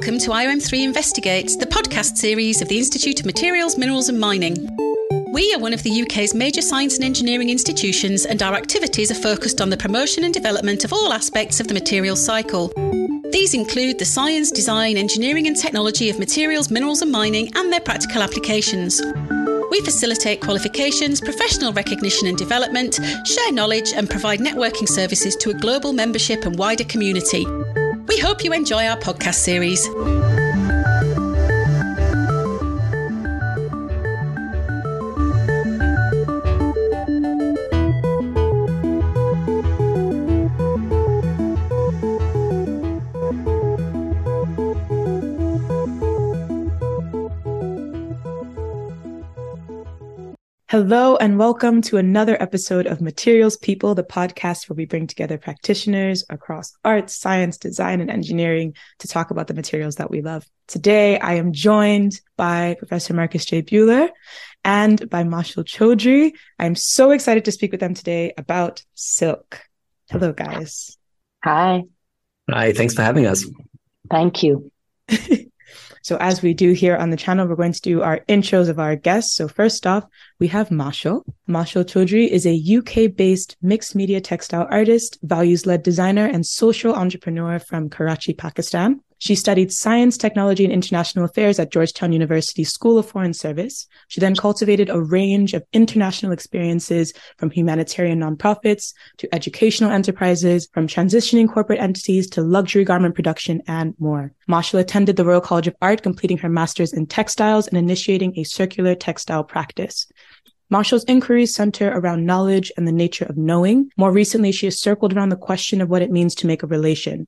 Welcome to IOM3 Investigates, the podcast series of the Institute of Materials, Minerals and Mining. We are one of the UK's major science and engineering institutions, and our activities are focused on the promotion and development of all aspects of the materials cycle. These include the science, design, engineering, and technology of materials, minerals, and mining, and their practical applications. We facilitate qualifications, professional recognition and development, share knowledge, and provide networking services to a global membership and wider community. We hope you enjoy our podcast series. Hello, and welcome to another episode of Materials People, the podcast where we bring together practitioners across arts, science, design, and engineering to talk about the materials that we love. Today, I am joined by Professor Markus J. Buehler and by Mashal Chaudhri. I'm so excited to speak with them today about silk. Hello, guys. Hi. Hi, thanks for having us. Thank you. So as we do here on the channel, we're going to do our intros of our guests. So first off, we have Mashal. Mashal Chaudhri is a UK-based mixed media textile artist, values-led designer, and social entrepreneur from Karachi, Pakistan. She studied science, technology, and international affairs at Georgetown University School of Foreign Service. She then cultivated a range of international experiences from humanitarian nonprofits to educational enterprises, from transitioning corporate entities to luxury garment production and more. Mashal attended the Royal College of Art, completing her master's in textiles and initiating a circular textile practice. Mashal's inquiries center around knowledge and the nature of knowing. More recently, she has circled around the question of what it means to make a relation.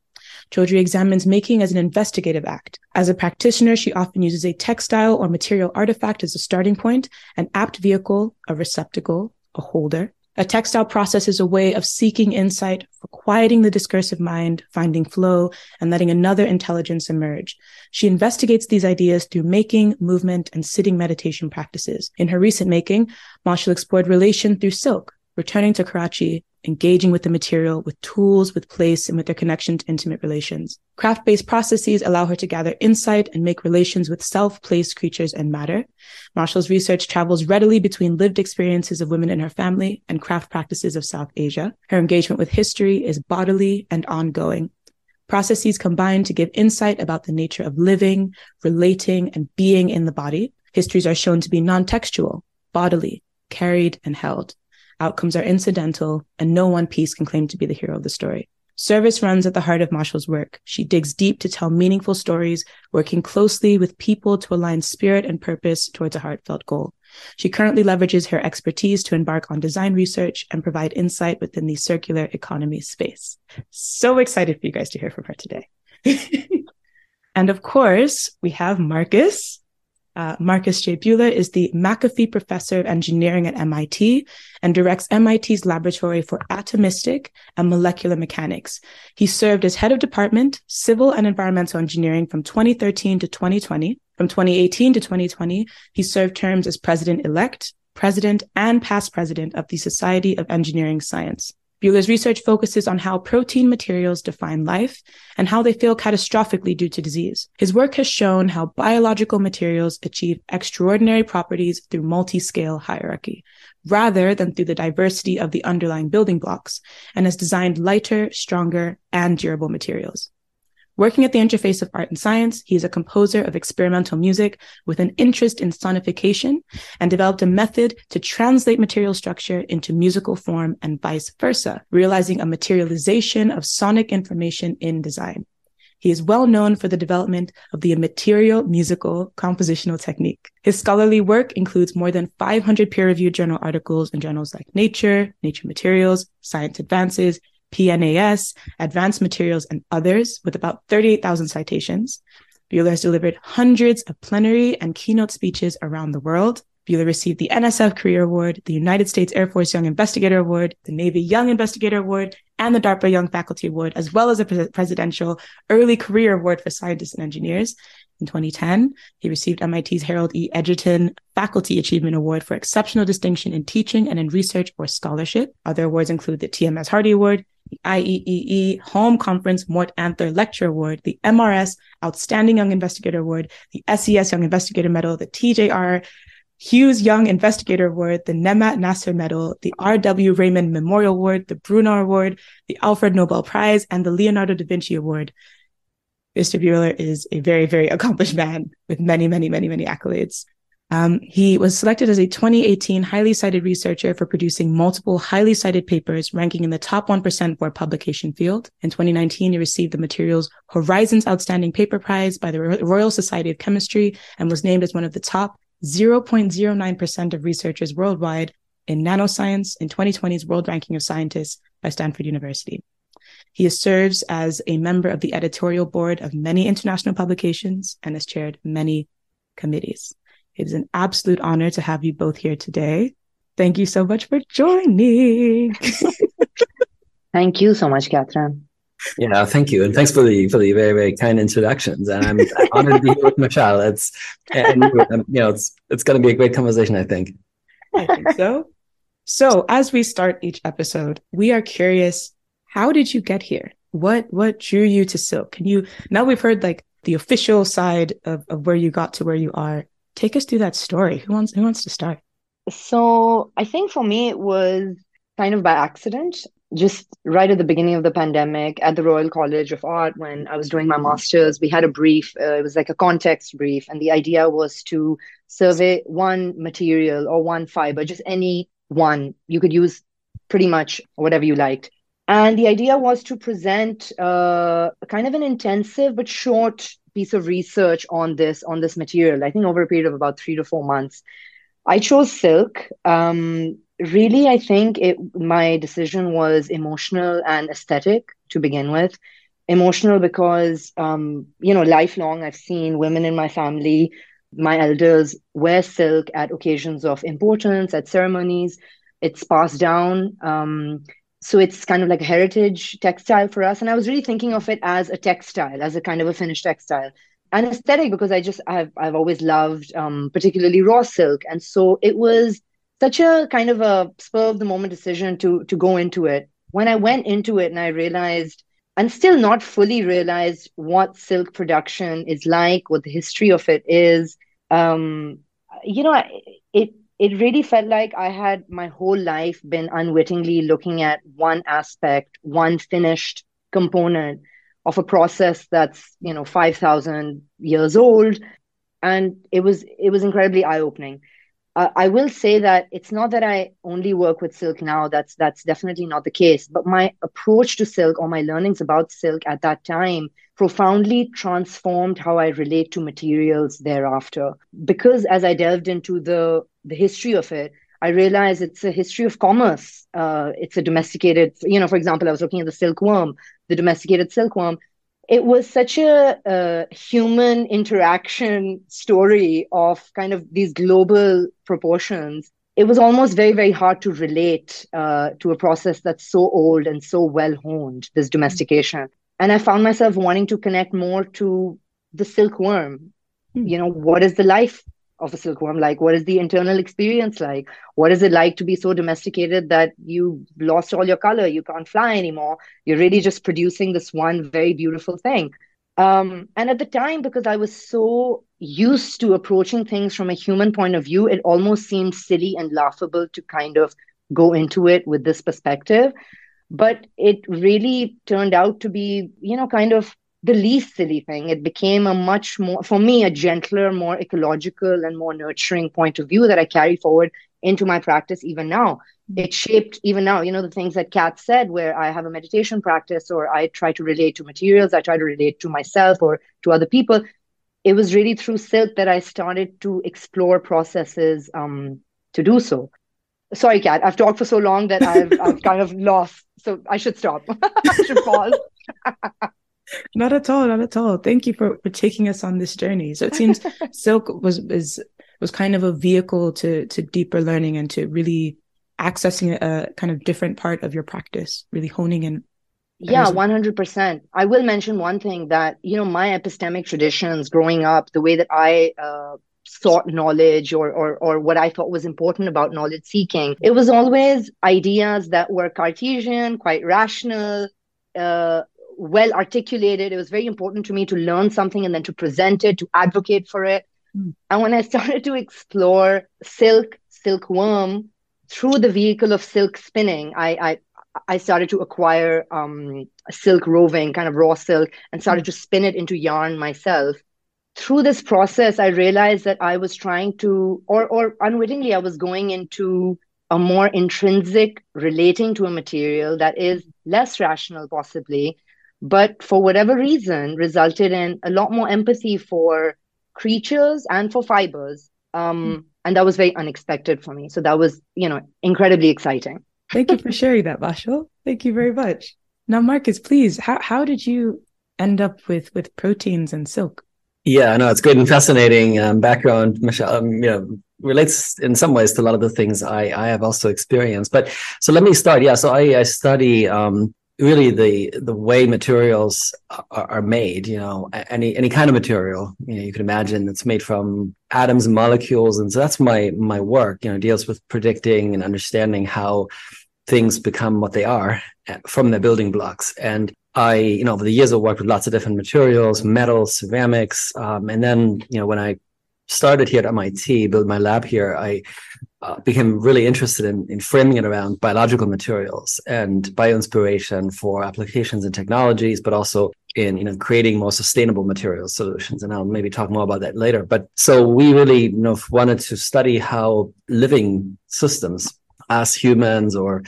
Chaudhri examines making as an investigative act. As a practitioner, she often uses a textile or material artifact as a starting point, an apt vehicle, a receptacle, a holder. A textile process is a way of seeking insight, for quieting the discursive mind, finding flow, and letting another intelligence emerge. She investigates these ideas through making, movement, and sitting meditation practices. In her recent making, Mashal explored relation through silk, returning to Karachi engaging with the material, with tools, with place, and with their connection to intimate relations. Craft based processes allow her to gather insight and make relations with self, place, creatures, and matter. Mashal's research travels readily between lived experiences of women in her family and craft practices of South Asia. Her engagement with history is bodily and ongoing. Processes combine to give insight about the nature of living, relating, and being in the body. Histories are shown to be non textual, bodily, carried, and held. Outcomes are incidental, and no one piece can claim to be the hero of the story. Service runs at the heart of Mashal's work. She digs deep to tell meaningful stories, working closely with people to align spirit and purpose towards a heartfelt goal. She currently leverages her expertise to embark on design research and provide insight within the circular economy space. So excited for you guys to hear from her today. and of course, we have Markus. Uh, Markus J. Buehler is the McAfee Professor of Engineering at MIT and directs MIT's Laboratory for Atomistic and Molecular Mechanics. He served as head of department, civil and environmental engineering from 2013 to 2020. From 2018 to 2020, he served terms as president elect, president, and past president of the Society of Engineering Science. Buehler's research focuses on how protein materials define life and how they fail catastrophically due to disease. His work has shown how biological materials achieve extraordinary properties through multi-scale hierarchy, rather than through the diversity of the underlying building blocks, and has designed lighter, stronger, and durable materials. Working at the interface of art and science, he is a composer of experimental music with an interest in sonification and developed a method to translate material structure into musical form and vice versa, realizing a materialization of sonic information in design. He is well known for the development of the materiomusical compositional technique. His scholarly work includes more than 500 peer-reviewed journal articles in journals like Nature, Nature Materials, Science Advances, PNAS, Advanced Materials, and others, with about 38,000 citations. Buehler has delivered hundreds of plenary and keynote speeches around the world. Buehler received the NSF Career Award, the United States Air Force Young Investigator Award, the Navy Young Investigator Award, and the DARPA Young Faculty Award, as well as a presidential Early Career Award for scientists and engineers. In 2010, he received MIT's Harold E. Edgerton Faculty Achievement Award for exceptional distinction in teaching and in research or scholarship. Other awards include the TMS Hardy Award, the IEEE Holm Conference Morton Antler Lecture Award, the MRS Outstanding Young Investigator Award, the SES Young Investigator Medal, the TJR Hughes Young Investigator Award, the Nemat Nasser Medal, the R.W. Raymond Memorial Award, the Brunner Award, the Alfred Noble Prize, and the Leonardo da Vinci Award. Mr. Buehler is a very, very accomplished man with many, many, many, many accolades. Um, he was selected as a 2018 highly cited researcher for producing multiple highly cited papers ranking in the top 1% for publication field. In 2019, he received the materials Horizons Outstanding Paper Prize by the Royal Society of Chemistry and was named as one of the top 0.09% of researchers worldwide in nanoscience in 2020's World Ranking of Scientists by Stanford University. He serves as a member of the editorial board of many international publications and has chaired many committees. It is an absolute honor to have you both here today. Thank you so much for joining. Thank you so much, Catherine. Yeah, thank you, and thanks for the for the very very kind introductions. And I'm honored to be here with Michelle. It's and um, you know it's it's going to be a great conversation. I think. I think so. So as we start each episode, we are curious: How did you get here? What what drew you to silk? Can you now we've heard like the official side of, of where you got to where you are take us through that story. Who wants who wants to start? So I think for me it was kind of by accident. Just right at the beginning of the pandemic at the Royal College of Art, when I was doing my master's, we had a brief. Uh, it was like a context brief, and the idea was to survey one material or one fiber, just any one. You could use pretty much whatever you liked. And the idea was to present uh, kind of an intensive but short piece of research on this on this material. I think over a period of about three to four months. I chose silk. Um, really, I think it, my decision was emotional and aesthetic to begin with. Emotional because um, you know, lifelong I've seen women in my family, my elders wear silk at occasions of importance, at ceremonies. It's passed down. Um, so it's kind of like a heritage textile for us. And i was really thinking of it as a textile as a kind of a finished textile. And aesthetic because i just i've, I've always loved um, particularly raw silk. And so it was such a kind of a spur of the moment decision to to go into it. When i went into it and i realized and still not fully realized what silk production is like what the history of it is um, you know it it really felt like I had my whole life been unwittingly looking at one aspect, one finished component of a process that's you know 5000 years old. And it was it was incredibly eye opening uh, i will say that it's not that i only work with silk now that's that's definitely not the case but my approach to silk or my learnings about silk at that time profoundly transformed how i relate to materials thereafter because as i delved into the the history of it, I realized it's a history of commerce. Uh, it's a domesticated, you know, for example, I was looking at the silkworm, the domesticated silkworm. It was such a, a human interaction story of kind of these global proportions. It was almost very, very hard to relate uh, to a process that's so old and so well honed, this domestication. And I found myself wanting to connect more to the silkworm. Mm. You know, what is the life of a silkworm like? What is the internal experience like? What is it like to be so domesticated that you lost all your color? You can't fly anymore. You're really just producing this one very beautiful thing. Um, and at the time, because I was so used to approaching things from a human point of view, it almost seemed silly and laughable to kind of go into it with this perspective. But it really turned out to be, you know, kind of the least silly thing. It became a much more, for me, a gentler, more ecological, and more nurturing point of view that I carry forward into my practice even now. Mm-hmm. It shaped even now, you know, the things that Kat said, where I have a meditation practice or I try to relate to materials, I try to relate to myself or to other people. It was really through silk that I started to explore processes um, to do so. Sorry, Kat, I've talked for so long that I've, I've kind of lost. So I should stop. I should pause. not at all, not at all. Thank you for, for taking us on this journey. So it seems silk was is was kind of a vehicle to to deeper learning and to really accessing a kind of different part of your practice, really honing in. Yeah, 100%. I will mention one thing that, you know, my epistemic traditions growing up, the way that I uh, sought knowledge or, or or what I thought was important about knowledge seeking. It was always ideas that were Cartesian, quite rational, uh, well articulated. It was very important to me to learn something and then to present it, to advocate for it. Mm. And when I started to explore silk, silkworm through the vehicle of silk spinning, I I, I started to acquire um, silk roving, kind of raw silk, and started mm. to spin it into yarn myself through this process, I realized that I was trying to, or, or unwittingly, I was going into a more intrinsic relating to a material that is less rational, possibly, but for whatever reason, resulted in a lot more empathy for creatures and for fibers. Um, mm. And that was very unexpected for me. So that was, you know, incredibly exciting. Thank you for sharing that, Mashal. Thank you very much. Now, Markus, please, how, how did you end up with with proteins and silk? Yeah, I know it's great and fascinating um, background, Michelle. Um, you know, relates in some ways to a lot of the things I I have also experienced. But so let me start. Yeah, so I I study um, really the the way materials are, are, made. You know, any any kind of material. You know, you can imagine it's made from atoms and molecules, and so that's my my work. You know, deals with predicting and understanding how things become what they are uh, from their building blocks and I, you know, over the years, I've worked with lots of different materials, metals, ceramics. Um, and then, you know, when I started here at MIT, built my lab here, I uh, became really interested in, in framing it around biological materials and bioinspiration for applications and technologies, but also in you know creating more sustainable material solutions. And i'll maybe talk more about that later. But so we really you know wanted to study how living systems as humans or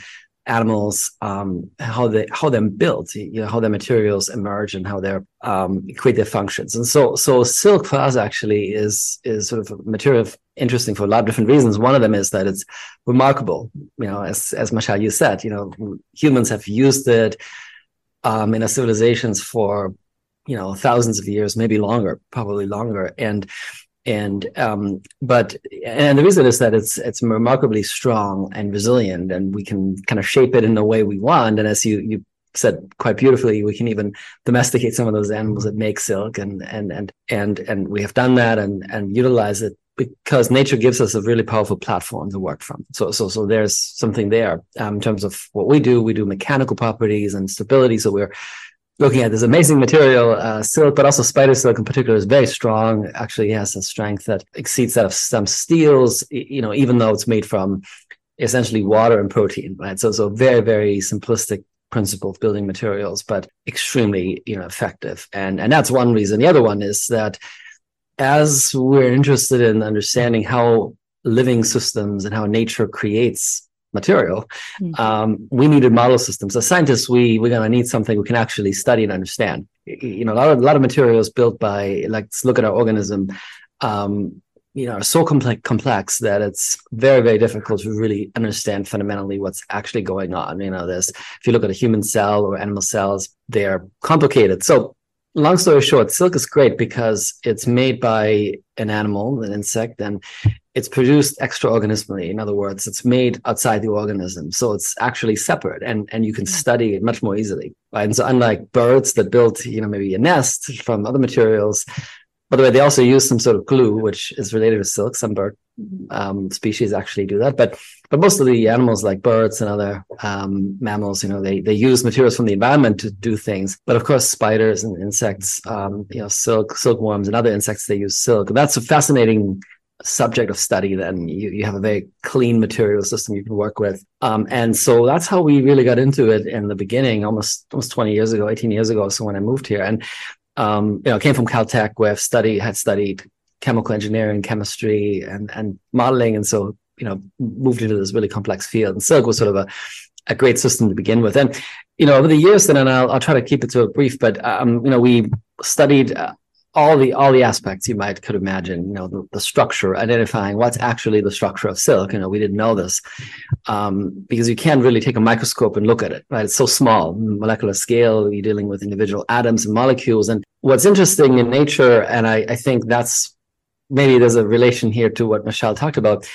animals, um, how they how they're built, you know, how their materials emerge and how they're um, create their functions. And so so silk for us actually is is sort of material interesting for a lot of different reasons. One of them is that it's remarkable. You know, as as Mashal you said, you know, humans have used it um, in our civilizations for you know thousands of years, maybe longer, probably longer, and and um, but and the reason is that it's it's remarkably strong and resilient, and we can kind of shape it in the way we want. And as you you said quite beautifully, we can even domesticate some of those animals that make silk, and and and and and we have done that and and utilize it because nature gives us a really powerful platform to work from. So so so there's something there um, in terms of what we do. We do mechanical properties and stability, so we're looking at this amazing material, uh, silk, but also spider silk in particular is very strong. Actually, has a strength that exceeds that of some steels. You know, even though it's made from essentially water and protein, right? So, so very, very simplistic principle of building materials, but extremely, you know, effective. And and that's one reason. The other one is that as we're interested in understanding how living systems and how nature creates material. Mm-hmm. Um, we needed model systems. As scientists, we we're gonna need something we can actually study and understand. You know, a lot of a lot of materials built by like let's look at our organism. Um, you know, are so complex complex that it's very very difficult to really understand fundamentally what's actually going on. You know, this if you look at a human cell or animal cells, they're complicated. So long story short, silk is great because it's made by an animal, an insect, and it's produced extraorganismally. In other words, it's made outside the organism. So it's actually separate and, and you can mm. study it much more easily. Right? And so unlike birds that build, you know, maybe a nest from other materials, by the way, they also use some sort of glue, which is related to silk. Some bird um, species actually do that, but but most of the animals, like birds and other um, mammals, you know, they they use materials from the environment to do things. But of course, spiders and insects, um, you know, silk, silkworms, and other insects, they use silk. That's a fascinating subject of study. Then you you have a very clean material system you can work with, um, and so that's how we really got into it in the beginning, almost almost twenty years ago, eighteen years ago. So when I moved here, and um, you know, came from Caltech where I've studied, had studied chemical engineering, chemistry, and and modeling, and so you know, moved into this really complex field. And Silk was sort of a a great system to begin with. And you know, over the years, then, and I'll I'll try to keep it to a brief, but um, you know, we studied. Uh, all the all the aspects you might could imagine you know the, the, structure identifying what's actually the structure of silk you know we didn't know this um, because you can't really take a microscope and look at it right it's so small molecular scale you're dealing with individual atoms and molecules and what's interesting in nature and i, I think that's maybe there's a relation here to what Michelle talked about.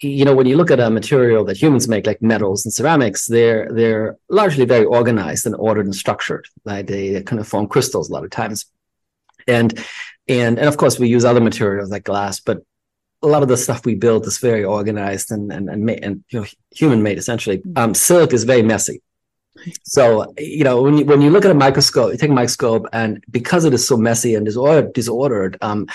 You know, when you look at a material that humans make, like metals and ceramics, they're they're largely very organized and ordered and structured. Right? They kind of form crystals a lot of times, and and and of course we use other materials like glass, but a lot of the stuff we build is very organized and and and, and you know human made essentially. Um, silk is very messy. So you know when you when you look at a microscope, you take a microscope, and because it is so messy and disordered, disordered um,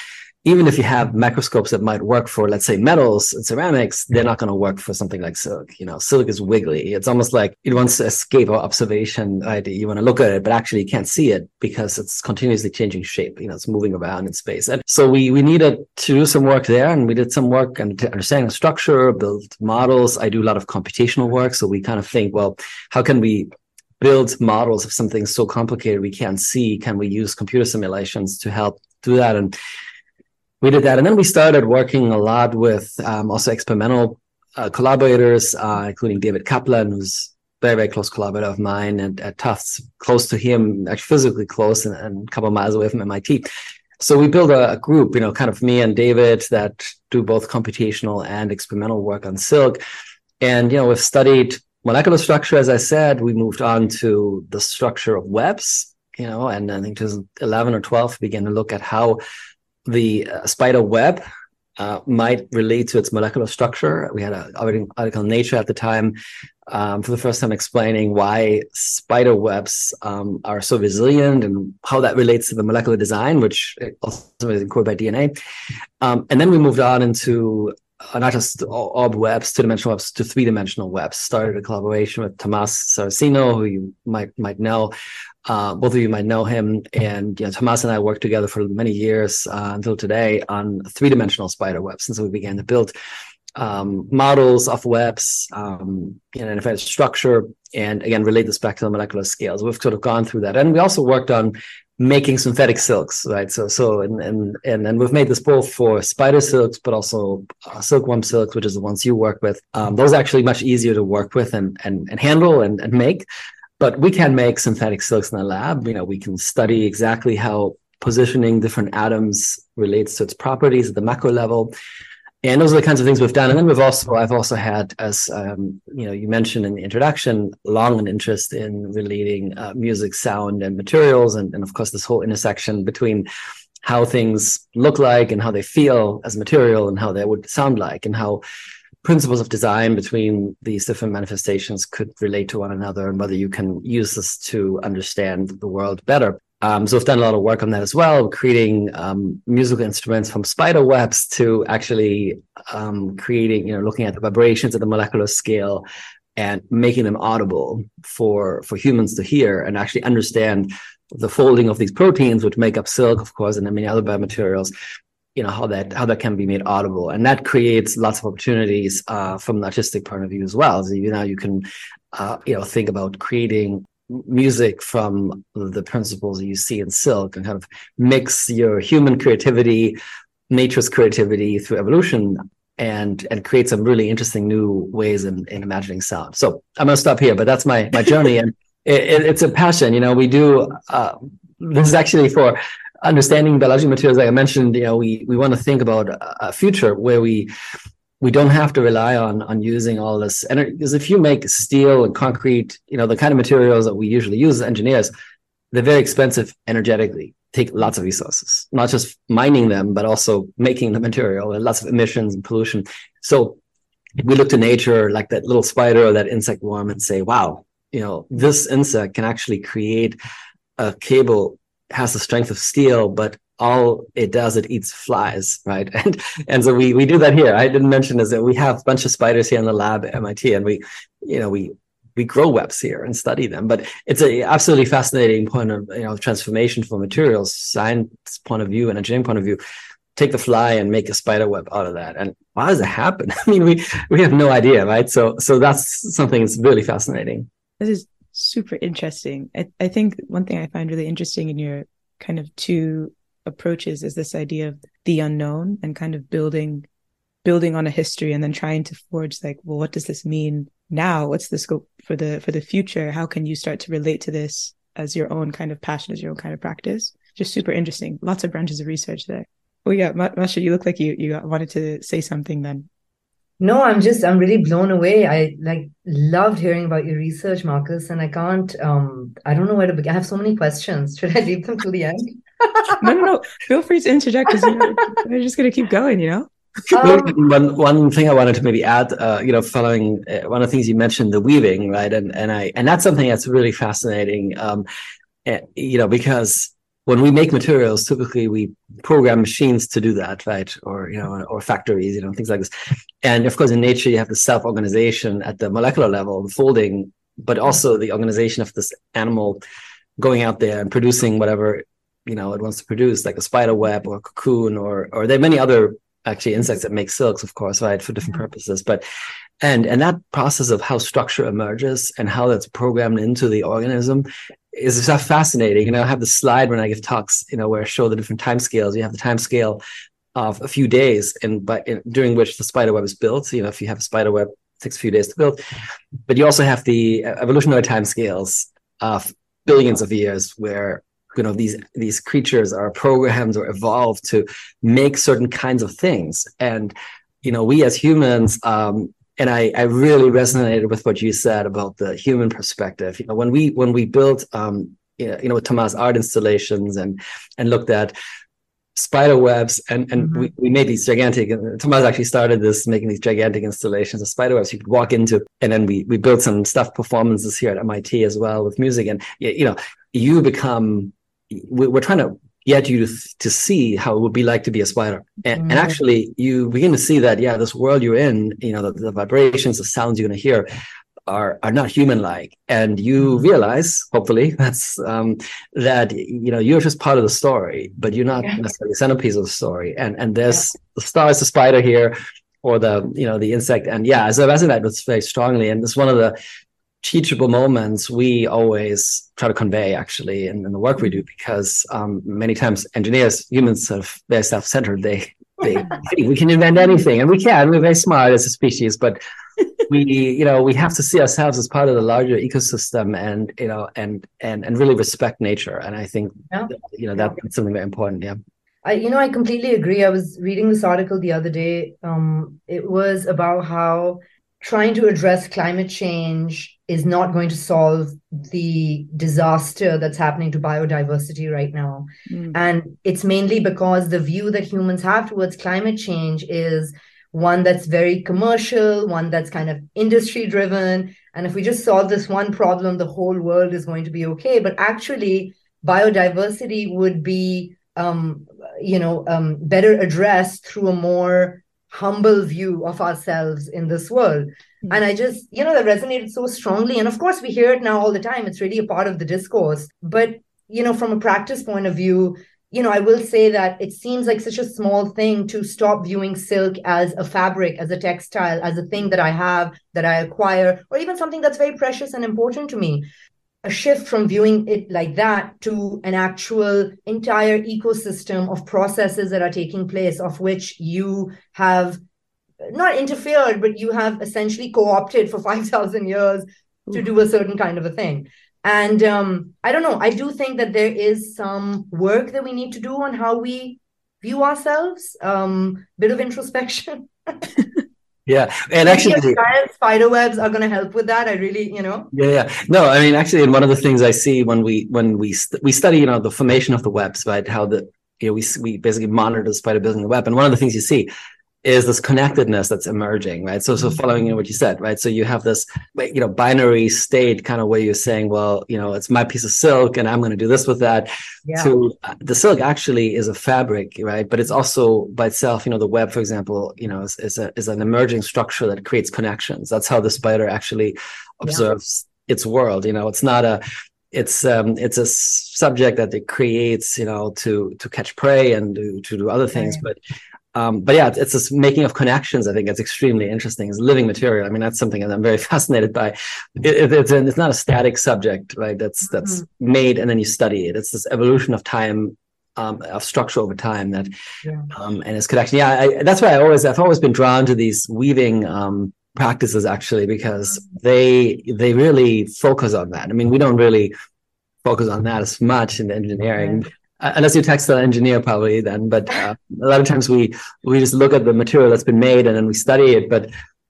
even if you have microscopes that might work for, let's say, metals and ceramics, they're not going to work for something like silk. You know, silk is wiggly. It's almost like it wants to escape our observation. Right? You want to look at it, but actually you can't see it because it's continuously changing shape. You know, it's moving around in space. And so we we needed to do some work there, and we did some work and understanding the structure, build models. I do a lot of computational work, so we kind of think, well, how can we build models of something so complicated we can't see? Can we use computer simulations to help do that? And we did that. And then we started working a lot with um, also experimental uh, collaborators, uh, including David Kaplan, who's very, very close collaborator of mine and at Tufts, close to him, actually physically close and, and a couple miles away from MIT. So we built a, a, group, you know, kind of me and David that do both computational and experimental work on silk. And, you know, we've studied molecular structure, as I said, we moved on to the structure of webs, you know, and I think 2011 or 12 we began to look at how the uh, spider web uh, might relate to its molecular structure. We had an article in Nature at the time um, for the first time explaining why spider webs um, are so resilient and how that relates to the molecular design, which also is encoded by DNA. Um, and then we moved on into uh, not just orb webs, two-dimensional webs, to three-dimensional webs. Started a collaboration with Tomas Saraceno, who you might might know, uh, both of you might know him, and you know, Tomas and I worked together for many years uh, until today on three-dimensional spider webs. And so we began to build um, models of webs um, in an effect structure, and again relate this back to the molecular scales. We've sort of gone through that, and we also worked on making synthetic silks, right? So, so, and and and, and we've made this both for spider silks, but also uh, silkworm silks, which is the ones you work with. Um, those are actually much easier to work with and and, and handle and, and make. But we can make synthetic silks in the lab. You know, we can study exactly how positioning different atoms relates to its properties at the macro level. And those are the kinds of things we've done. And then we've also, I've also had, as um, you know, you mentioned in the introduction, long an interest in relating uh, music, sound, and materials, and, and of course this whole intersection between how things look like and how they feel as material and how they would sound like and how principles of design between these different manifestations could relate to one another and whether you can use this to understand the world better. Um, so we've done a lot of work on that as well, creating um, musical instruments from spider webs to actually um, creating, you know, looking at the vibrations at the molecular scale and making them audible for for humans to hear and actually understand the folding of these proteins, which make up silk, of course, and many other biomaterials. You know how that how that can be made audible, and that creates lots of opportunities uh, from an artistic point of view as well. So you know you can uh, you know think about creating music from the principles that you see in silk and kind of mix your human creativity nature's creativity through evolution and and create some really interesting new ways in, in imagining sound. So i'm going to stop here but that's my my journey. And it, it's a passion. You know we do uh, this is actually for understanding biological materials like i mentioned you know we we want to think about a future where we we don't have to rely on on using all this energy because if you make steel and concrete you know the kind of materials that we usually use as engineers they're very expensive energetically take lots of resources not just mining them but also making the material and lots of emissions and pollution. So we look to nature like that little spider or that insect worm and say wow you know this insect can actually create a cable has the strength of steel but all it does it eats flies right? And and so we we do that here. I didn't mention is that we have a bunch of spiders here in the lab at mit and we you know we we grow webs here and study them. But it's a absolutely fascinating point of you know transformation for materials science point of view and engineering point of view. Take the fly and make a spider web out of that. And why does it happen? I mean we we have no idea right? So so that's something that's really fascinating. This is super interesting. I, I think one thing i find really interesting in your kind of two approaches is this idea of the unknown and kind of building building on a history and then trying to forge like well what does this mean now? What's the scope for the for the future? How can you start to relate to this as your own kind of passion as your own kind of practice? Just super interesting. Lots of branches of research there. Oh yeah, Masha, you look like you you wanted to say something then. No, I'm just I'm really blown away. I like loved hearing about your research, Markus, and I can't um I don't know where to begin. I have so many questions. Should I leave them till the end? no, no, no. Feel free to interject because you know, we're just gonna keep going. You know. Um, one one thing I wanted to maybe add, uh, you know, following uh, one of the things you mentioned, the weaving, right? And and I and that's something that's really fascinating, um, uh, you know, because when we make materials, typically we program machines to do that, right? Or you know, or factories, you know, things like this. And of course, in nature, you have the self-organization at the molecular level, the folding, but also the organization of this animal going out there and producing whatever you know it wants to produce, like a spider web or a cocoon, or or there are many other actually insects that make silks, of course, right, for different mm-hmm. purposes. But and and that process of how structure emerges and how that's programmed into the organism is so fascinating. You know, I have the slide when I give talks, you know, where I show the different time scales. You have the time scale of a few days, and but in, during which the spider web is built. You know, if you have a spider web, it takes a few days to build. But you also have the evolutionary time scales of billions of years, where you know these these creatures are programmed or evolved to make certain kinds of things, and you know, we as humans um, and I, I really resonated with what you said about the human perspective. You know, when we when we built um, you know, you know Tomas art installations and and looked at spider webs and and mm-hmm. we, we made these gigantic Tomas actually started this making these gigantic installations of spider webs you could walk into and then we we built some stuff performances here at MIT as well with music and you know you become we're trying to get you to, to see how it would be like to be a spider. And, mm-hmm. and actually, you begin to see that, yeah, this world you're in, you know, the, the vibrations, the sounds you're going to hear are are not human like and you mm-hmm. realize hopefully that's um that you know you're just part of the story but you're not yeah. necessarily the centerpiece of the story and and there's yeah. the star is the spider here or the you know the insect and yeah so I resonate with very strongly and it's one of the teachable moments we always try to convey actually in, in the work we do because um, many times engineers humans are very self-centered they they we can invent anything and we can we're very smart as a species but we you know we have to see ourselves as part of the larger ecosystem and you know and and and really respect nature and i think yeah. you know that, that's something very important yeah I, you know, I completely agree. I was reading this article the other day. Um, it was about how trying to address climate change is not going to solve the disaster that's happening to biodiversity right now. Mm. And it's mainly because the view that humans have towards climate change is one that's very commercial, one that's kind of industry driven. And if we just solve this one problem, the whole world is going to be okay. But actually, biodiversity would be, um, you know, um, better addressed through a more humble view of ourselves in this world. Mm-hmm. And I just, you know, that resonated so strongly. And of course, we hear it now all the time. It's really a part of the discourse. But, you know, from a practice point of view, you know, I will say that it seems like such a small thing to stop viewing silk as a fabric, as a textile, as a thing that I have, that I acquire, or even something that's very precious and important to me a shift from viewing it like that to an actual entire ecosystem of processes that are taking place, of which you have not interfered, but you have essentially co opted for 5,000 years to do a certain kind of a thing. And um, I don't know, I do think that there is some work that we need to do on how we view ourselves, um, bit of introspection. Yeah, and actually, spider webs are going to help with that. I really, you know. Yeah, yeah. No, I mean, actually, and one of the things I see when we when we st- we study, you know, the formation of the webs, right? How the you know we we basically monitor the spider building the web, and one of the things you see is this connectedness that's emerging, right? So, so following in what you said, right? So you have this, you know, binary state kind of where you're saying, well, you know, it's my piece of silk, and I'm going to do this with that. Yeah. So uh, the silk actually is a fabric, right? But it's also by itself, you know, the web, for example, you know, is, is a is an emerging structure that creates connections. That's how the spider actually observes yeah. its world. You know, it's not a it's um it's a subject that it creates you know to to catch prey and to, to do other things right. but um, but yeah, it's this making of connections. I think it's extremely interesting. It's living material. I mean, that's something that I'm very fascinated by. It, it, it's an, it's not a static subject, right? That's that's mm-hmm. made and then you study it. It's this evolution of time, um, of structure over time that, yeah. um, and its connection. Yeah, I, that's why I always I've always been drawn to these weaving um, practices actually because mm-hmm. they they really focus on that. I mean, we don't really focus on that as much in engineering. Unless you text textile engineer probably then but uh, a lot of times we we just look at the material that's been made and then we study it but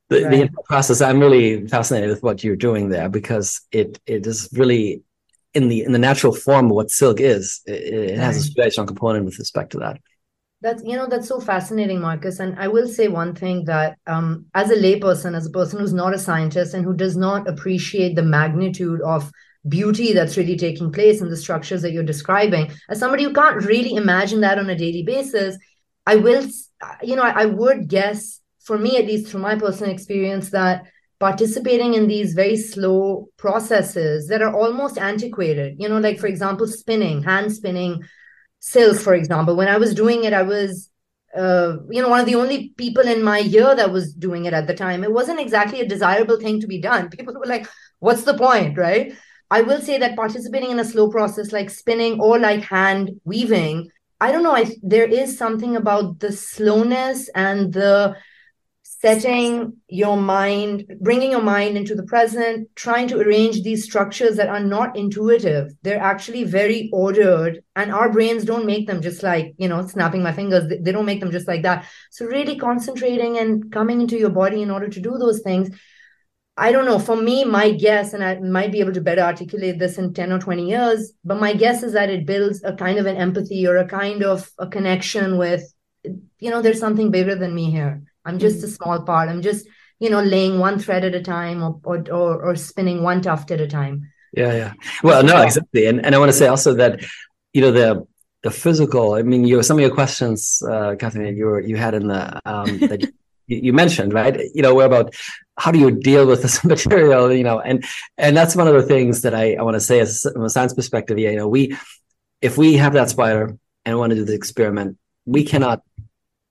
the, right. the process i'm really fascinated with what you're doing there because it it is really in the in the natural form of what silk is. It, it has a very strong component with respect to that. That's you know that's so fascinating markus. And i will say one thing that um, as a layperson as a person who's not a scientist and who does not appreciate the magnitude of beauty that's really taking place in the structures that you're describing. As somebody who can't really imagine that on a daily basis i will you know i, I would guess for me at least through my personal experience that participating in these very slow processes that are almost antiquated you know like for example spinning hand spinning silk for example. When i was doing it i was uh, you know one of the only people in my year that was doing it at the time. It wasn't exactly a desirable thing to be done. People were like what's the point? Right I will say that participating in a slow process like spinning or like hand weaving, I don't know, I, there is something about the slowness and the setting your mind, bringing your mind into the present, trying to arrange these structures that are not intuitive. They're actually very ordered, and our brains don't make them just like, you know, snapping my fingers. They don't make them just like that. So, really concentrating and coming into your body in order to do those things I don't know. For me, my guess, and I might be able to better articulate this in 10 or 20 years, but my guess is that it builds a kind of an empathy or a kind of a connection with, you know, there's something bigger than me here. I'm just mm-hmm. a small part. I'm just, you know, laying one thread at a time or, or, or, or spinning one tuft at a time. Yeah, yeah. Well, no, exactly. And, and I want to say also that, you know, the, the physical, I mean, you some of your questions, uh, Catherine, you were, you had in the, um, that you mentioned, right? You know, where about how do you deal with this material, you know, and and that's one of the things that I, I want to say as from a science perspective. Yeah, you know, we if we have that spider and want to do the experiment, we cannot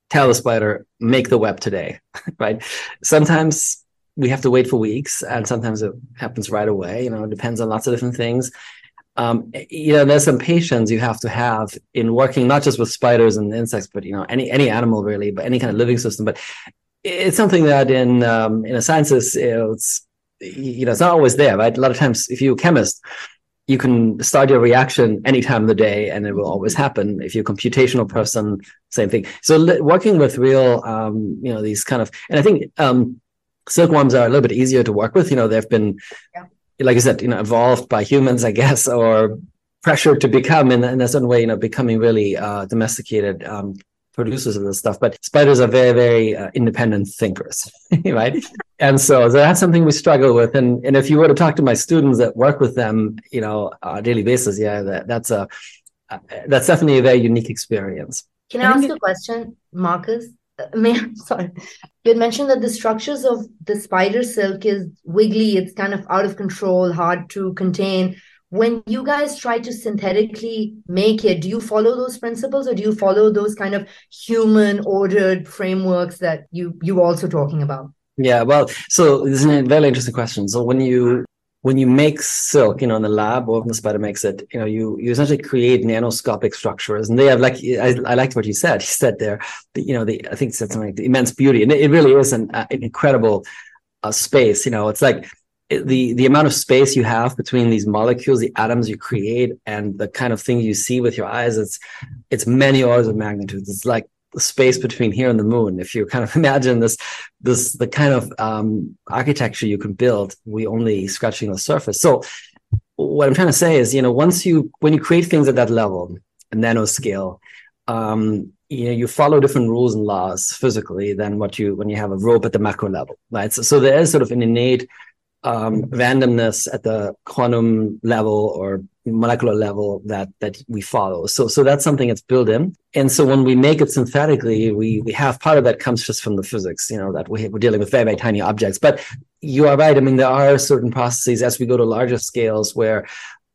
tell the spider make the web today, right? Sometimes we have to wait for weeks, and sometimes it happens right away. You know, it depends on lots of different things. Um, you know, there's some patience you have to have in working not just with spiders and insects, but you know, any any animal really, but any kind of living system. But it's something that in um, in a sciences it's you know it's not always there right? A lot of times if you're a chemist you can start your reaction any time of the day and it will always happen. If you're a computational person same thing. So working with real um, you know these kind of and i think um, silkworms are a little bit easier to work with. You know they've been yeah. like i said you know evolved by humans i guess or pressured to become in, in a certain way you know becoming really uh, domesticated um, producers of this stuff, but spiders are very, very uh, independent thinkers, right? and so that's something we struggle with. And and if you were to talk to my students that work with them, you know, on a daily basis, yeah, that, that's a uh, that's definitely a very unique experience. Can I ask a question, Markus? Uh, may sorry. You had mentioned that the structures of the spider silk is wiggly. It's kind of out of control, hard to contain when you guys try to synthetically make it do you follow those principles or do you follow those kind of human ordered frameworks that you you also talking about? Yeah well so this is a very interesting question. So when you when you make silk you know in the lab or when the spider makes it you know you you essentially create nanoscopic structures and they have like i, I liked what you said. He said there the, you know the i think said something like the immense beauty and it, really is an, uh, incredible uh, space you know it's like the the amount of space you have between these molecules the atoms you create and the kind of thing you see with your eyes it's it's many orders of magnitude it's like the space between here and the moon. If you kind of imagine this this the kind of um, architecture you can build we only scratching the surface. So what i'm trying to say is you know once you when you create things at that level nanoscale um, you know you follow different rules and laws physically than what you when you have a rope at the macro level right? So, so there is sort of an innate um, randomness at the quantum level or molecular level that that we follow. So so that's something that's built in. And so when we make it synthetically, we we have part of that comes just from the physics, you know, that we, we're dealing with very very tiny objects. But you are right. I mean, there are certain processes as we go to larger scales where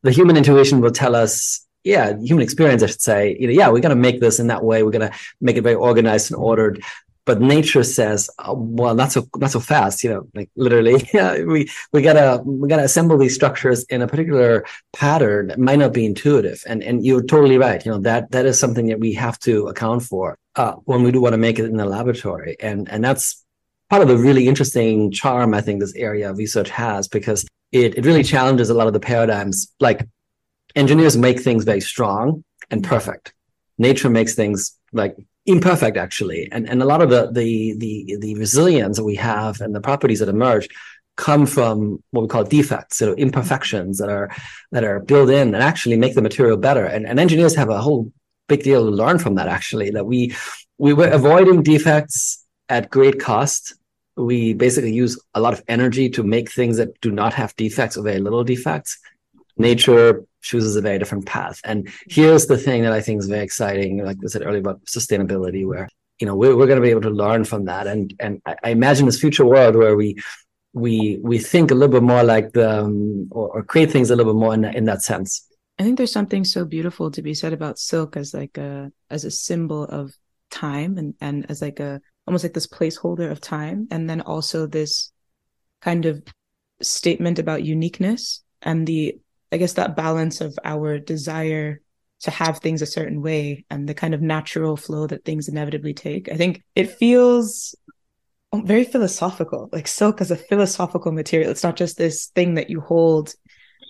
the human intuition will tell us yeah, human experience, I should say, you know, yeah, we're going to make this in that way. We're going to make it very organized and ordered but nature says oh, well not so not so fast you know like literally. We we gotta we gotta assemble these structures in a particular pattern that might not be intuitive. And and you're totally right you know that that is something that we have to account for uh, when we do want to make it in the laboratory. And and that's part of the really interesting charm i think this area of research has because it, it really challenges a lot of the paradigms. Like engineers make things very strong and perfect. Nature makes things like imperfect actually and and a lot of the the the the resilience that we have and the properties that emerge come from what we call defects, so imperfections that are that are built in and actually make the material better. And, and engineers have a whole big deal to learn from that. Actually, that we we were avoiding defects at great cost. We basically use a lot of energy to make things that do not have defects or very little defects. Nature chooses a very different path. And here's the thing that I think is very exciting, like I said earlier about sustainability, where you know we're, we're going to be able to learn from that. And and I, I imagine this future world where we we we think a little bit more like the um, or, or, create things a little bit more in, in that sense i think there's something so beautiful to be said about silk as like a as a symbol of time and and as like a almost like this placeholder of time and then also this kind of statement about uniqueness and the i guess that balance of our desire to have things a certain way and the kind of natural flow that things inevitably take i think it feels very philosophical, like silk as a philosophical material. It's not just this thing that you hold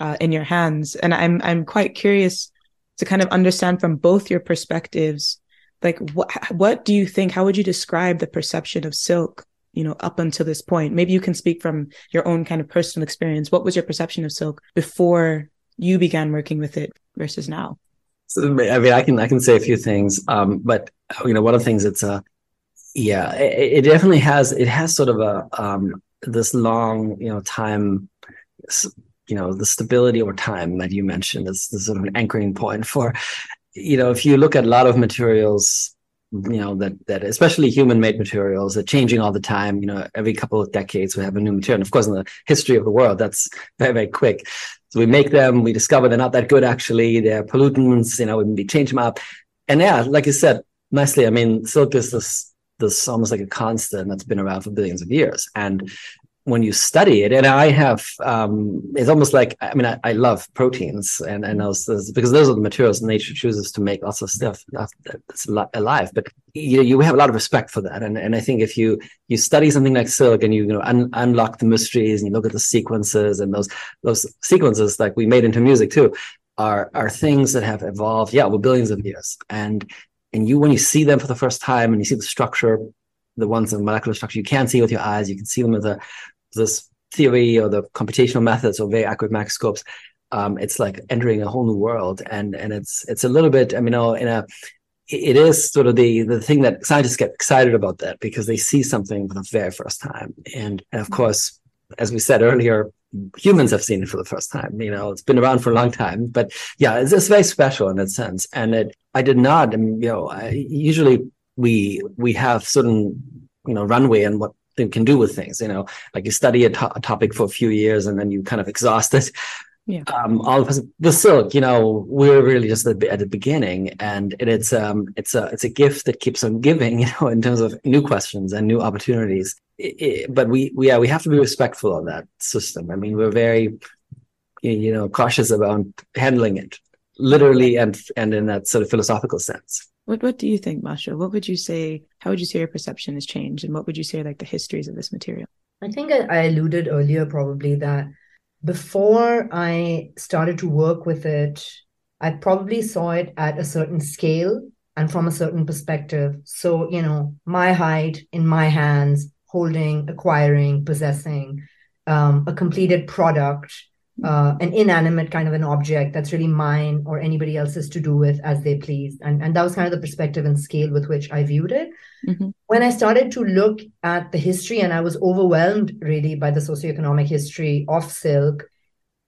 uh, in your hands. And I'm I'm quite curious to kind of understand from both your perspectives, like what what do you think? How would you describe the perception of silk? You know, up until this point, maybe you can speak from your own kind of personal experience. What was your perception of silk before you began working with it versus now? So, I mean, I can I can say a few things, um, but you know, one of the things it's a yeah, it, it, definitely has. It has sort of a um, this long, you know, time. You know, the stability over time that you mentioned is, is sort of an anchoring point for. You know, if you look at a lot of materials, you know that that especially human made materials are changing all the time. You know, every couple of decades we have a new material. And of course, in the history of the world, that's very very quick. So we make them, we discover they're not that good actually. They're pollutants. You know, we change them up, and yeah, like you said nicely. I mean, silk is this this almost like a constant that's been around for billions of years. And when you study it, and I have, um, it's almost like I mean, I, I love proteins, and and those, those, because those are the materials nature chooses to make lots of stuff that's alive. But you you have a lot of respect for that, and and I think if you you study something like silk and you, you know un, unlock the mysteries and you look at the sequences and those those sequences like we made into music too, are are things that have evolved yeah over billions of years and and you when you see them for the first time and you see the structure the ones in molecular structure you can't see with your eyes you can see them with a this theory or the computational methods or very accurate microscopes um, it's like entering a whole new world and and it's it's a little bit i mean know, in a it is sort of the the thing that scientists get excited about that because they see something for the very first time and, and of course as we said earlier humans have seen it for the first time. You know, it's been around for a long time, but yeah, it's, it's very special in that sense. And it, I did not, you know, I, usually we we have certain you know runway and what they can do with things. You know, like you study a, to- a topic for a few years and then you kind of exhaust it. Yeah. Um, all of us, the silk, you know, we're really just at the, at the beginning, and it, it's um, it's a it's a gift that keeps on giving, you know, in terms of new questions and new opportunities it, but we, we yeah we have to be respectful of that system. I mean, we're very you know cautious about handling it literally and and in that sort of philosophical sense. What what do you think, Mashal? What would you say? How would you say your perception has changed, and what would you say like the histories of this material? I think I, I alluded earlier probably that before I started to work with it, I probably saw it at a certain scale and from a certain perspective. So, you know, my height in my hands, holding, acquiring, possessing um, a completed product, uh, an inanimate kind of an object that's really mine or anybody else's to do with as they please. And, and that was kind of the perspective and scale with which I viewed it. Mm-hmm. When I started to look at the history, and I was overwhelmed really by the socioeconomic history of silk,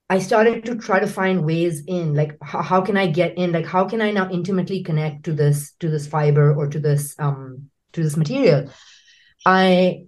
I started to try to find ways in, like how, how can I get in, like how can I now intimately connect to this to this fiber or to this um to this material. I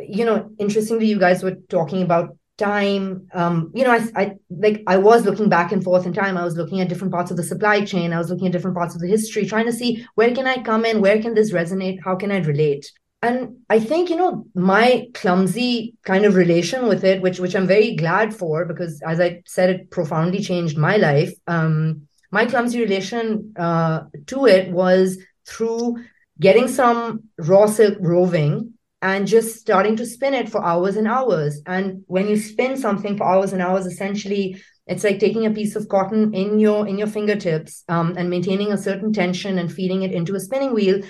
you know, interestingly, you guys were talking about time. Um, you know, I, I like I was looking back and forth in time. I was looking at different parts of the supply chain. I was looking at different parts of the history, trying to see where can I come in, where can this resonate, how can I relate. And I think you know my clumsy kind of relation with it, which which I'm very glad for, because as I said, it profoundly changed my life. Um, my clumsy relation uh, to it was through getting some raw silk roving and just starting to spin it for hours and hours. And when you spin something for hours and hours, essentially it's like taking a piece of cotton in your in your fingertips um, and maintaining a certain tension and feeding it into a spinning wheel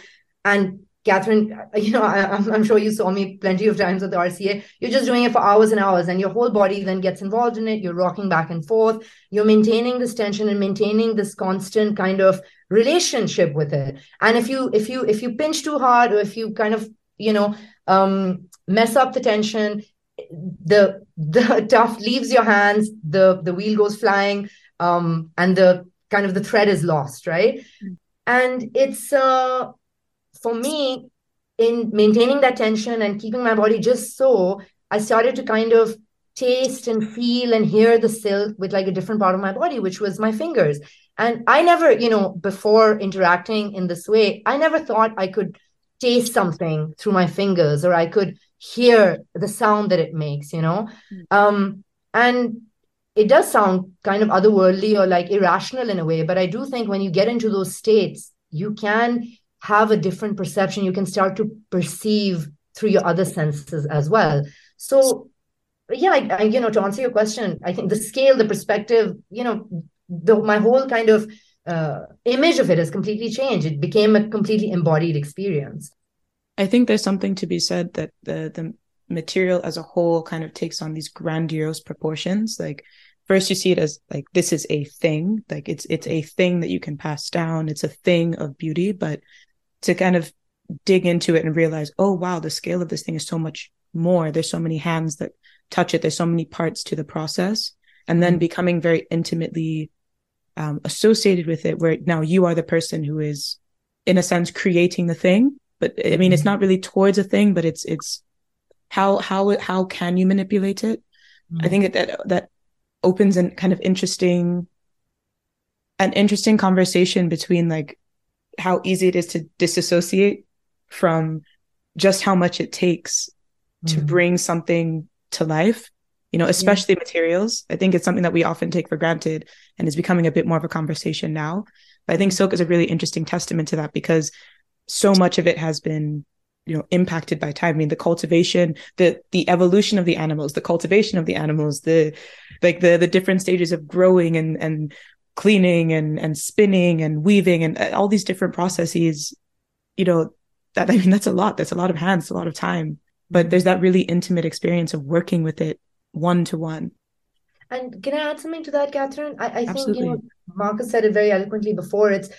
and Catherine, you know, I, am I'm sure you saw me plenty of times at the RCA. You're just doing it for hours and hours, and your whole body then gets involved in it. You're rocking back and forth. You're maintaining this tension and maintaining this constant kind of relationship with it. And if you if you if you pinch too hard, or if you kind of you know um, mess up the tension, the the tuft leaves your hands. The the wheel goes flying, um, and the kind of the thread is lost, right? And it's uh for me, in maintaining that tension and keeping my body just so, I started to kind of taste and feel and hear the silk with like a different part of my body, which was my fingers. And I never, you know, before interacting in this way, I never thought I could taste something through my fingers or I could hear the sound that it makes, you know? Mm. Um, and it does sound kind of otherworldly or like irrational in a way, but I do think when you get into those states, you can have a different perception you can start to perceive through your other senses as well so yeah I, I, you know to answer your question i think the scale the perspective you know the, my whole kind of uh, image of it has completely changed it became a completely embodied experience i think there's something to be said that the the material as a whole kind of takes on these grandiose proportions like first you see it as like this is a thing like it's it's a thing that you can pass down it's a thing of beauty but to kind of dig into it and realize, oh, wow, the scale of this thing is so much more. There's so many hands that touch it. There's so many parts to the process. And then mm-hmm. becoming very intimately um, associated with it, where now you are the person who is, in a sense, creating the thing. But I mean, it's mm-hmm. not really towards a thing, but it's, it's how, how, how can you manipulate it? Mm-hmm. I think that, that, that opens an kind of interesting, an interesting conversation between like how easy it is to disassociate from just how much it takes mm-hmm. to bring something to life you know especially yeah. materials i think it's something that we often take for granted and is becoming a bit more of a conversation now. But i think silk is a really interesting testament to that because so much of it has been you know impacted by time. I mean the cultivation the the evolution of the animals the cultivation of the animals the like the the different stages of growing and and cleaning and and spinning and weaving and uh, all these different processes you know that i mean that's a lot. That's a lot of hands a lot of time. But there's that really intimate experience of working with it one to one and can i add something to that catherine? I, I think you know markus said it very eloquently before. It's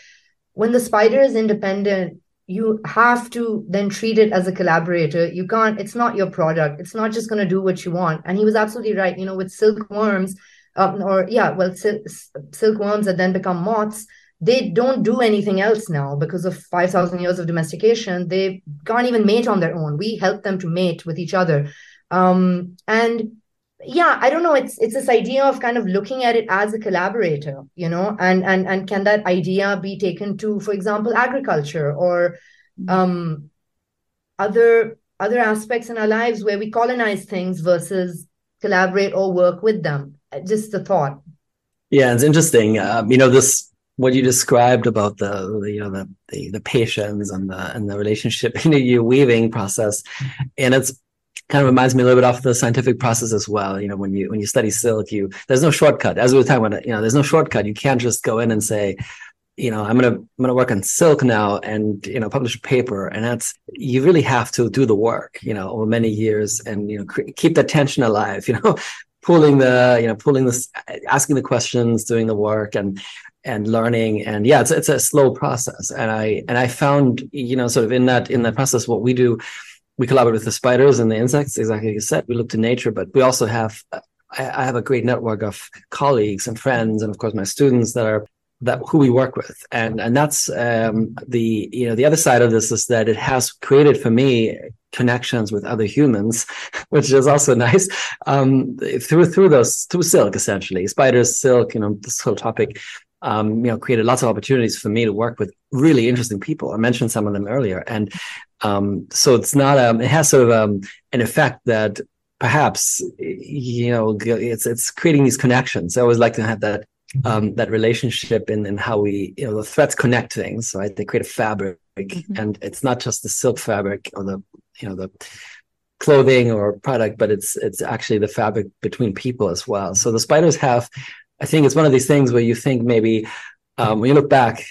when the spider is independent you have to then treat it as a collaborator. You can't it's not your product. It's not just going to do what you want. And he was absolutely right. You know with silkworms um, or yeah, well, sil- silkworms that then become moths, they don't do anything else now because of 5,000 years of domestication. They can't even mate on their own. We help them to mate with each other. Um, and yeah, I don't know. It's it's this idea of kind of looking at it as a collaborator, you know, and and and can that idea be taken to, for example, agriculture or um, other other aspects in our lives where we colonize things versus collaborate or work with them? Just the thought. Yeah it's interesting. Um, you know this what you described about the, the you know the, the, the patience and the and the relationship in your weaving process and it's kind of reminds me a little bit of the scientific process as well. You know when you when you study silk you there's no shortcut. As we were talking about you know there's no shortcut. You can't just go in and say you know i'm gonna i'm gonna work on silk now and you know publish a paper. And that's you really have to do the work you know over many years and you know cre- keep the tension alive you know pulling the you know pulling this asking the questions doing the work and and learning. And yeah it's it's a slow process. And i and i found you know sort of in that in that process what we do we collaborate with the spiders and the insects exactly you said. We look to nature but we also have I have a great network of colleagues and friends and of course my students that are that who we work with. And and that's um, the you know the other side of this is that it has created for me connections with other humans which is also nice. Um, through through those through silk essentially. Spiders silk you know this whole topic um, you know created lots of opportunities for me to work with really interesting people. I mentioned some of them earlier. And um, so it's not um, it has sort of um, an effect that perhaps you know it's it's creating these connections i always like to have that um, that relationship in, in how we, you know, the threads connect things, right? They create a fabric mm-hmm. and it's not just the silk fabric or the, you know, the clothing or product, but it's, it's actually the fabric between people as well. So the spiders have I think it's one of these things where you think maybe um, when you look back,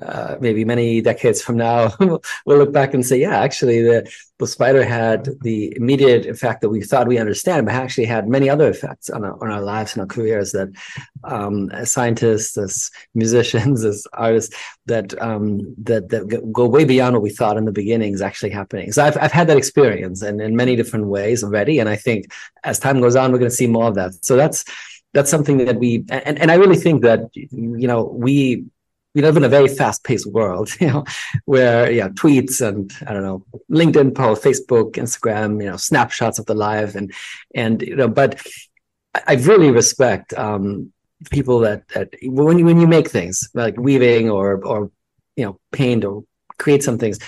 uh, maybe many decades from now, we'll look back and say, yeah, actually, the, the spider had the immediate effect that we thought we understand, but actually had many other effects on our, on our lives and our careers that um, as scientists, as musicians, as artists, that, um, that, that go way beyond what we thought in the beginning is actually happening. So I've, I've had that experience and in many different ways already. And I think as time goes on, we're going to see more of that. So that's, that's something that we and, and I really think that you know we we live in a very fast-paced world, you know, where yeah, tweets and I don't know, LinkedIn post, Facebook, Instagram, you know, snapshots of the live and and you know, but I really respect um, people that that when you when you make things like weaving or or you know paint or create some things,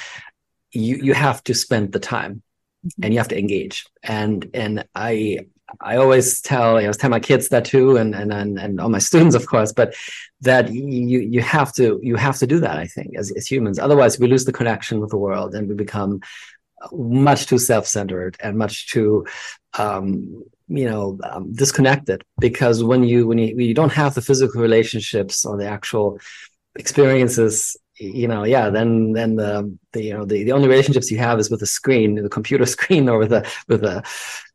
you you have to spend the time mm-hmm. and you have to engage and and I I always tell, I was tell my kids that too, and and and, and all my students, of course, but that you you have to you have to do that. I think as as humans, otherwise we lose the connection with the world and we become much too self-centered and much too um, you know um, disconnected because when you when you, when you don't have the physical relationships or the actual experiences you know, yeah, then then the, the you know the, the only relationships you have is with the screen, the computer screen, or with the with the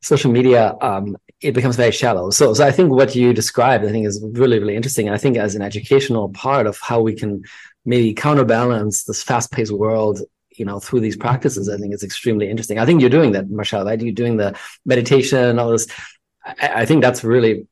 social media. Um, it becomes very shallow. So so I think what you described, I think, is really really interesting. I think as an educational part of how we can maybe counterbalance this fast paced world. You know, through these practices, I think it's extremely interesting. I think you're doing that, Mashal. Right? You're doing the meditation and all this. I, I think that's really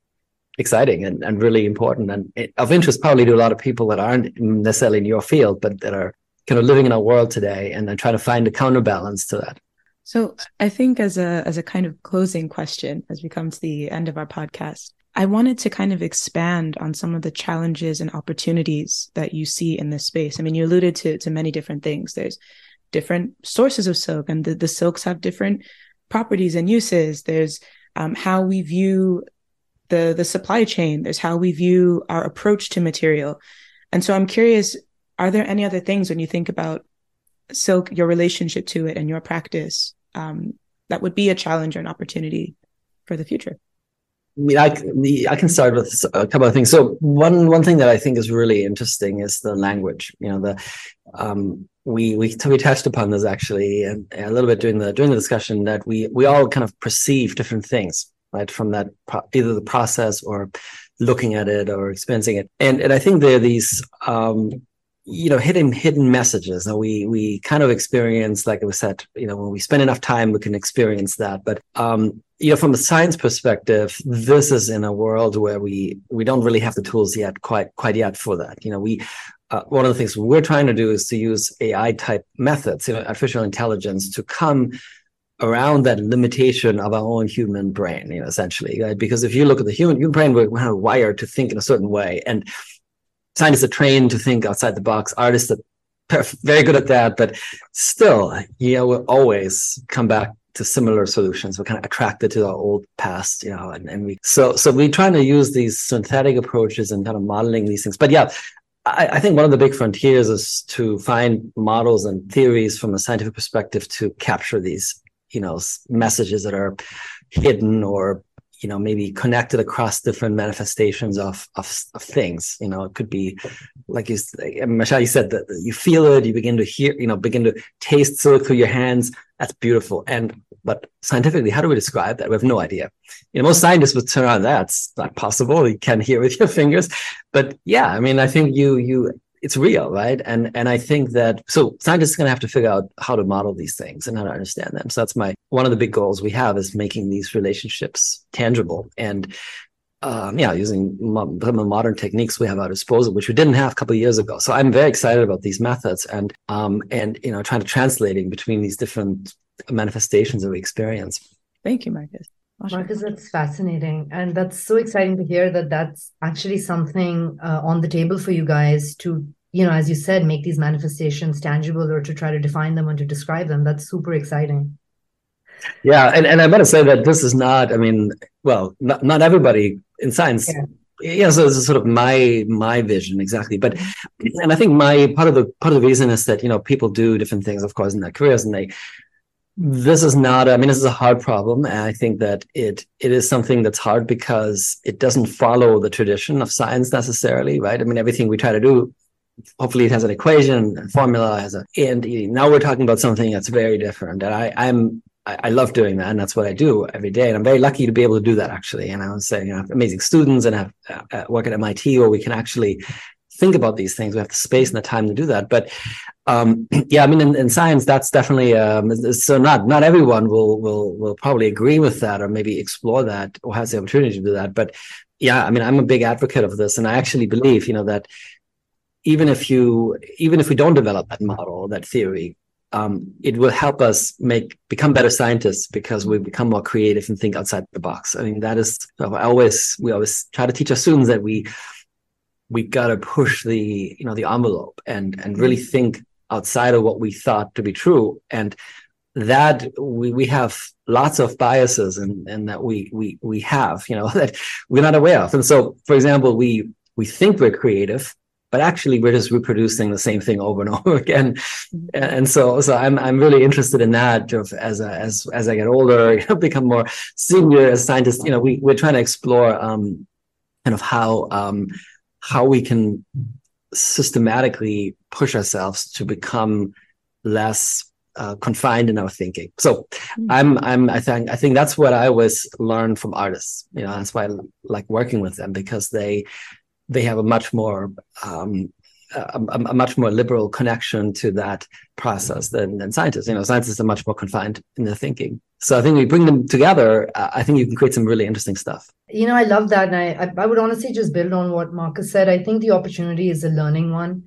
exciting and, and really important and of interest probably to a lot of people that aren't necessarily in your field, but that are kind of living in our world today and then trying to find a counterbalance to that. So I think as a as a kind of closing question as we come to the end of our podcast, I wanted to kind of expand on some of the challenges and opportunities that you see in this space. I mean, you alluded to to many different things. There's different sources of silk, and the, the silks have different properties and uses. There's um, how we view the the supply chain there's how we view our approach to material and so i'm curious are there any other things when you think about silk your relationship to it and your practice um, that would be a challenge or an opportunity for the future I mean, I, I can start with a couple of things. So one one thing that I think is really interesting is the language. You know, the um, we we we touched upon this actually a little bit during the during the discussion that we we all kind of perceive different things right from that either the process or looking at it or experiencing it. And and i think there are these um you know hidden hidden messages that we we kind of experience like was said you know when we spend enough time we can experience that. But um you know from a science perspective this is in a world where we we don't really have the tools yet quite quite yet for that. You know we uh, one of the things we're trying to do is to use ai type methods you know artificial intelligence to come around that limitation of our own human brain, you know, essentially. Right? Because if you look at the human, human brain, we're wired to think in a certain way. And scientists are trained to think outside the box, artists are very good at that, but still, you know, we'll always come back to similar solutions. We're kind of attracted to our old past, you know, and, and we so so we're trying to use these synthetic approaches and kind of modeling these things. But yeah, I, I, think one of the big frontiers is to find models and theories from a scientific perspective to capture these you know messages that are hidden or you know maybe connected across different manifestations of of, of things you know it could be like you Mashal you said that you feel it you begin to hear you know begin to taste silk through your hands. That's beautiful. And but scientifically how do we describe that? We have no idea. You know most scientists would turn around that's not possible. You can't hear with your fingers. But yeah i mean i think you you it's real, right? And and I think that so scientists are going to have to figure out how to model these things and how to understand them. So that's my one of the big goals we have is making these relationships tangible and um, yeah, using mo- some of the modern techniques we have at our disposal, which we didn't have a couple years ago. So I'm very excited about these methods and um, and you know trying to translating between these different manifestations that we experience. Thank you, Markus. Markus, that's fascinating. And that's so exciting to hear that that's actually something uh, on the table for you guys to, you know, as you said, make these manifestations tangible or to try to define them and to describe them. That's super exciting. Yeah. And, and I better say that this is not, I mean, well, not, not everybody in science. Yeah. yeah so this is sort of my my vision exactly but and i think my part of the part of the reason is that you know people do different things of course in their careers and they this is not i mean this is a hard problem and i think that it it is something that's hard because it doesn't follow the tradition of science necessarily right i mean everything we try to do hopefully it has an equation and formula has a and now we're talking about something that's very different and i i'm I, love doing that, and that's what I do every day. And I'm very lucky to be able to do that actually. And I was saying, you know, I have amazing students and I have uh, work at MIT where we can actually think about these things. We have the space and the time to do that. But um, yeah, I mean, in, in science, that's definitely um, so. Not not everyone will will will probably agree with that, or maybe explore that, or has the opportunity to do that. But yeah, I mean, I'm a big advocate of this, and I actually believe, you know, that even if you even if we don't develop that model, that theory, um, it will help us make become better scientists because we become more creative and think outside the box. I mean, that is I always we always try to teach our students that we we got to push the you know the envelope and and really think outside of what we thought to be true. And that we we have lots of biases and and that we we we have you know that we're not aware of. And so for example we we think we're creative but actually we're just reproducing the same thing over and over again. Mm-hmm. and so so i'm i'm really interested in that as a, as as i get older you know become more senior as scientists you know we we're trying to explore um kind of how um how we can systematically push ourselves to become less uh, confined in our thinking. So mm-hmm. I'm I'm I think I think that's what I always learn from artists. You know, that's why I like working with them because they they have a much more um, a, a, much more liberal connection to that process than, than scientists. You know, scientists are much more confined in their thinking. So I think we bring them together. Uh, I think you can create some really interesting stuff. You know, I love that, and I, I would honestly just build on what Markus said. I think the opportunity is a learning one.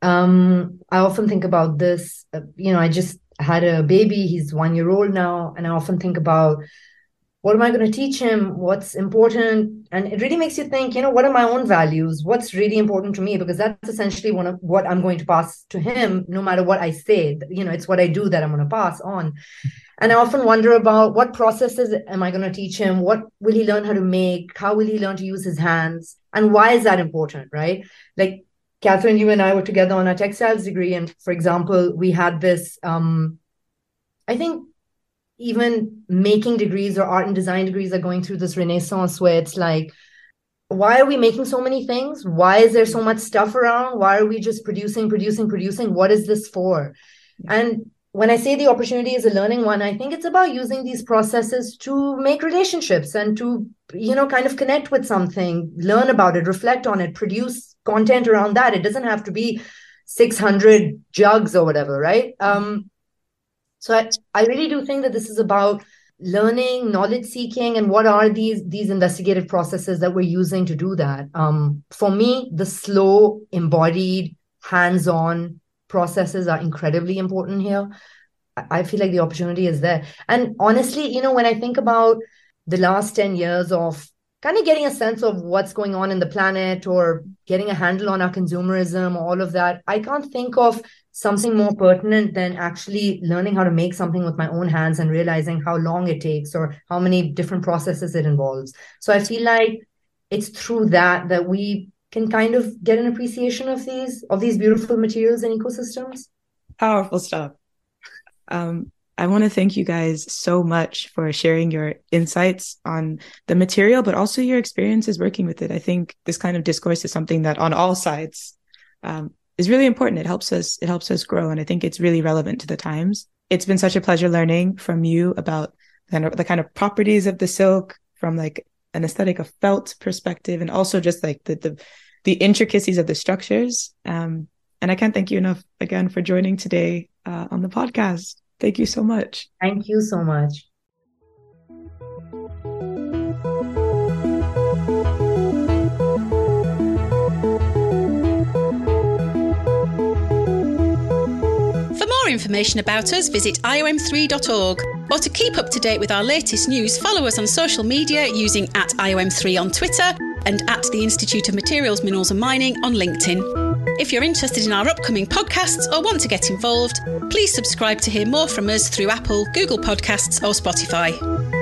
Um, I often think about this. Uh, you know, I just had a baby. He's one year old now, and I often think about what am I going to teach him? What's important? And it really makes you think, you know, what are my own values? What's really important to me? Because that's essentially one of what I'm going to pass to him, no matter what I say. You know, it's what I do that I'm going to pass on. And I often wonder about what processes am I going to teach him? What will he learn how to make? How will he learn to use his hands? And why is that important, right? Like Catherine, you and I were together on a textiles degree. And for example, we had this, um, I think even making degrees or art and design degrees are going through this renaissance where it's like why are we making so many things? Why is there so much stuff around? Why are we just producing producing producing? What is this for? And when i say the opportunity is a learning one i think it's about using these processes to make relationships and to you know kind of connect with something learn about it reflect on it produce content around that. It doesn't have to be 600 jugs or whatever right? Um so I, I really do think that this is about learning, knowledge seeking, and what are these these investigative processes that we're using to do that. Um, for me, the slow, embodied, hands-on processes are incredibly important here. I feel like the opportunity is there. And honestly, you know, when I think about the last 10 years of kind of getting a sense of what's going on in the planet or getting a handle on our consumerism, all of that, I can't think of something more pertinent than actually learning how to make something with my own hands and realizing how long it takes or how many different processes it involves. So i feel like it's through that that we can kind of get an appreciation of these of these beautiful materials and ecosystems. Powerful stuff. Um, I want to thank you guys so much for sharing your insights on the material, but also your experiences working with it. I think this kind of discourse is something that on all sides um, is really important. It helps us, it helps us grow. And I think it's really relevant to the times. It's been such a pleasure learning from you about kind of the kind of properties of the silk from like an aesthetic of felt perspective and also just like the the, the intricacies of the structures. Um, and I can't thank you enough again for joining today uh, on the podcast. Thank you so much. Thank you so much. For more information about us, visit iom3.org. Or to keep up to date with our latest news, follow us on social media using at IOM3 on Twitter and at the Institute of Materials, Minerals and Mining on LinkedIn. If you're interested in our upcoming podcasts or want to get involved, please subscribe to hear more from us through Apple, Google Podcasts, or Spotify.